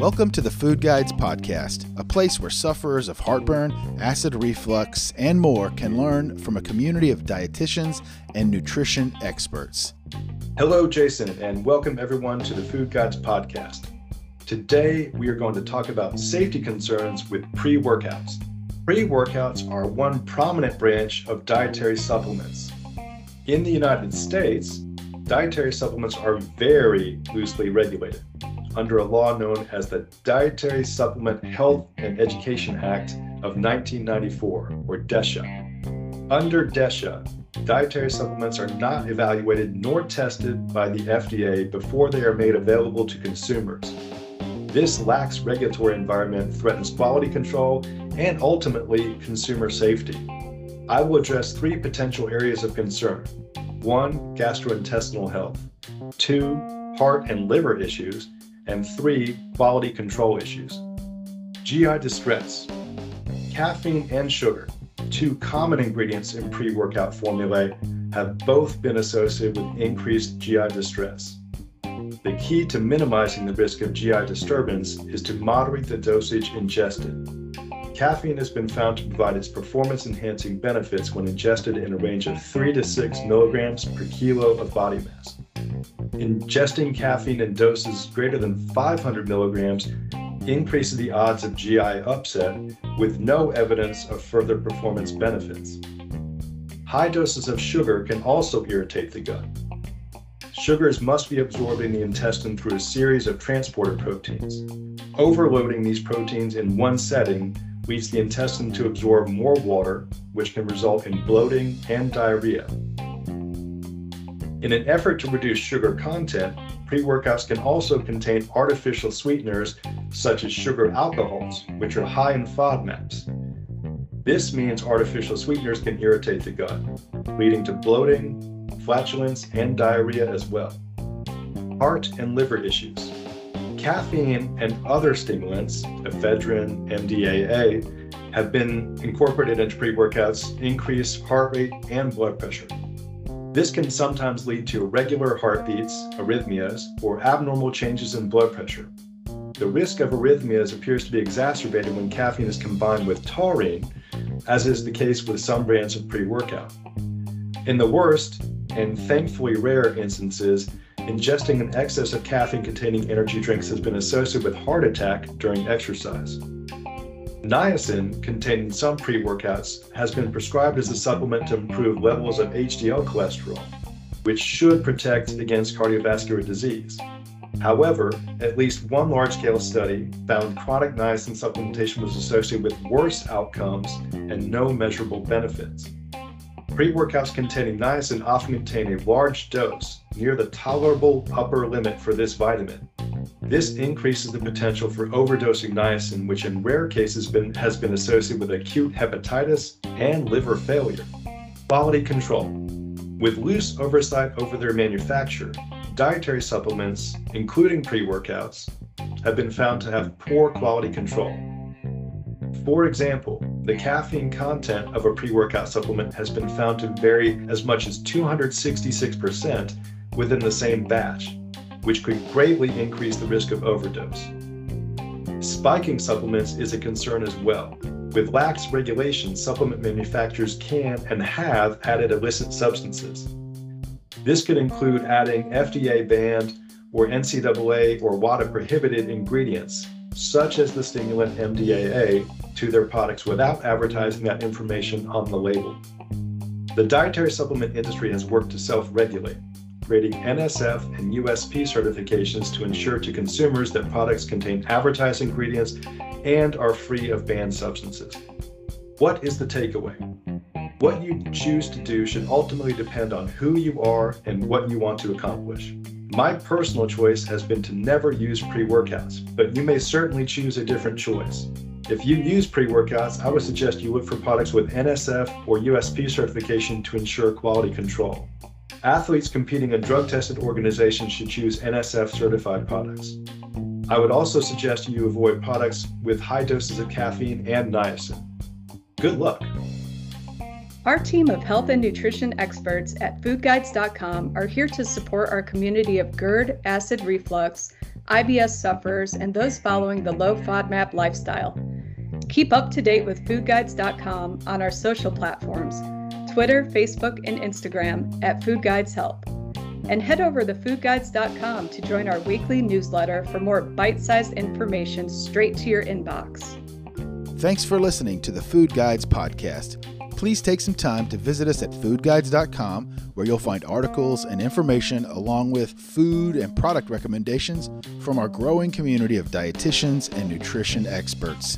Welcome to the Food Guides Podcast, a place where sufferers of heartburn, acid reflux, and more can learn from a community of dietitians and nutrition experts. Hello, Jason, and welcome everyone to the Food Guides Podcast. Today, we are going to talk about safety concerns with pre workouts. Pre workouts are one prominent branch of dietary supplements. In the United States, dietary supplements are very loosely regulated under a law known as the Dietary Supplement Health and Education Act of 1994, or DSHEA. Under DSHEA, dietary supplements are not evaluated nor tested by the FDA before they are made available to consumers. This lax regulatory environment threatens quality control and ultimately consumer safety. I will address three potential areas of concern one, gastrointestinal health, two, heart and liver issues, and three, quality control issues. GI distress. Caffeine and sugar, two common ingredients in pre workout formulae, have both been associated with increased GI distress. The key to minimizing the risk of GI disturbance is to moderate the dosage ingested. Caffeine has been found to provide its performance enhancing benefits when ingested in a range of 3 to 6 milligrams per kilo of body mass. Ingesting caffeine in doses greater than 500 milligrams increases the odds of GI upset with no evidence of further performance benefits. High doses of sugar can also irritate the gut. Sugars must be absorbed in the intestine through a series of transporter proteins. Overloading these proteins in one setting leads the intestine to absorb more water, which can result in bloating and diarrhea. In an effort to reduce sugar content, pre workouts can also contain artificial sweeteners such as sugar alcohols, which are high in FODMAPs. This means artificial sweeteners can irritate the gut, leading to bloating, flatulence, and diarrhea as well. Heart and liver issues. Caffeine and other stimulants, ephedrine, MDAA, have been incorporated into pre workouts, increase heart rate and blood pressure. This can sometimes lead to irregular heartbeats, arrhythmias, or abnormal changes in blood pressure. The risk of arrhythmias appears to be exacerbated when caffeine is combined with taurine, as is the case with some brands of pre workout. In the worst, and thankfully rare instances, ingesting an excess of caffeine containing energy drinks has been associated with heart attack during exercise. Niacin, contained in some pre workouts, has been prescribed as a supplement to improve levels of HDL cholesterol, which should protect against cardiovascular disease. However, at least one large scale study found chronic niacin supplementation was associated with worse outcomes and no measurable benefits. Pre workouts containing niacin often contain a large dose, near the tolerable upper limit for this vitamin, this increases the potential for overdosing niacin, which in rare cases been, has been associated with acute hepatitis and liver failure. Quality control. With loose oversight over their manufacture, dietary supplements, including pre workouts, have been found to have poor quality control. For example, the caffeine content of a pre workout supplement has been found to vary as much as 266% within the same batch which could greatly increase the risk of overdose. Spiking supplements is a concern as well. With lax regulation, supplement manufacturers can and have added illicit substances. This could include adding FDA banned or NCAA or WADA prohibited ingredients, such as the stimulant MDAA, to their products without advertising that information on the label. The dietary supplement industry has worked to self regulate creating NSF and USP certifications to ensure to consumers that products contain advertised ingredients and are free of banned substances. What is the takeaway? What you choose to do should ultimately depend on who you are and what you want to accomplish. My personal choice has been to never use pre workouts, but you may certainly choose a different choice. If you use pre workouts, I would suggest you look for products with NSF or USP certification to ensure quality control. Athletes competing in drug tested organizations should choose NSF certified products. I would also suggest you avoid products with high doses of caffeine and niacin. Good luck. Our team of health and nutrition experts at foodguides.com are here to support our community of GERD, acid reflux, IBS sufferers, and those following the low FODMAP lifestyle. Keep up to date with foodguides.com on our social platforms Twitter, Facebook, and Instagram at Food Guides Help. And head over to foodguides.com to join our weekly newsletter for more bite sized information straight to your inbox. Thanks for listening to the Food Guides Podcast. Please take some time to visit us at foodguides.com, where you'll find articles and information along with food and product recommendations from our growing community of dietitians and nutrition experts.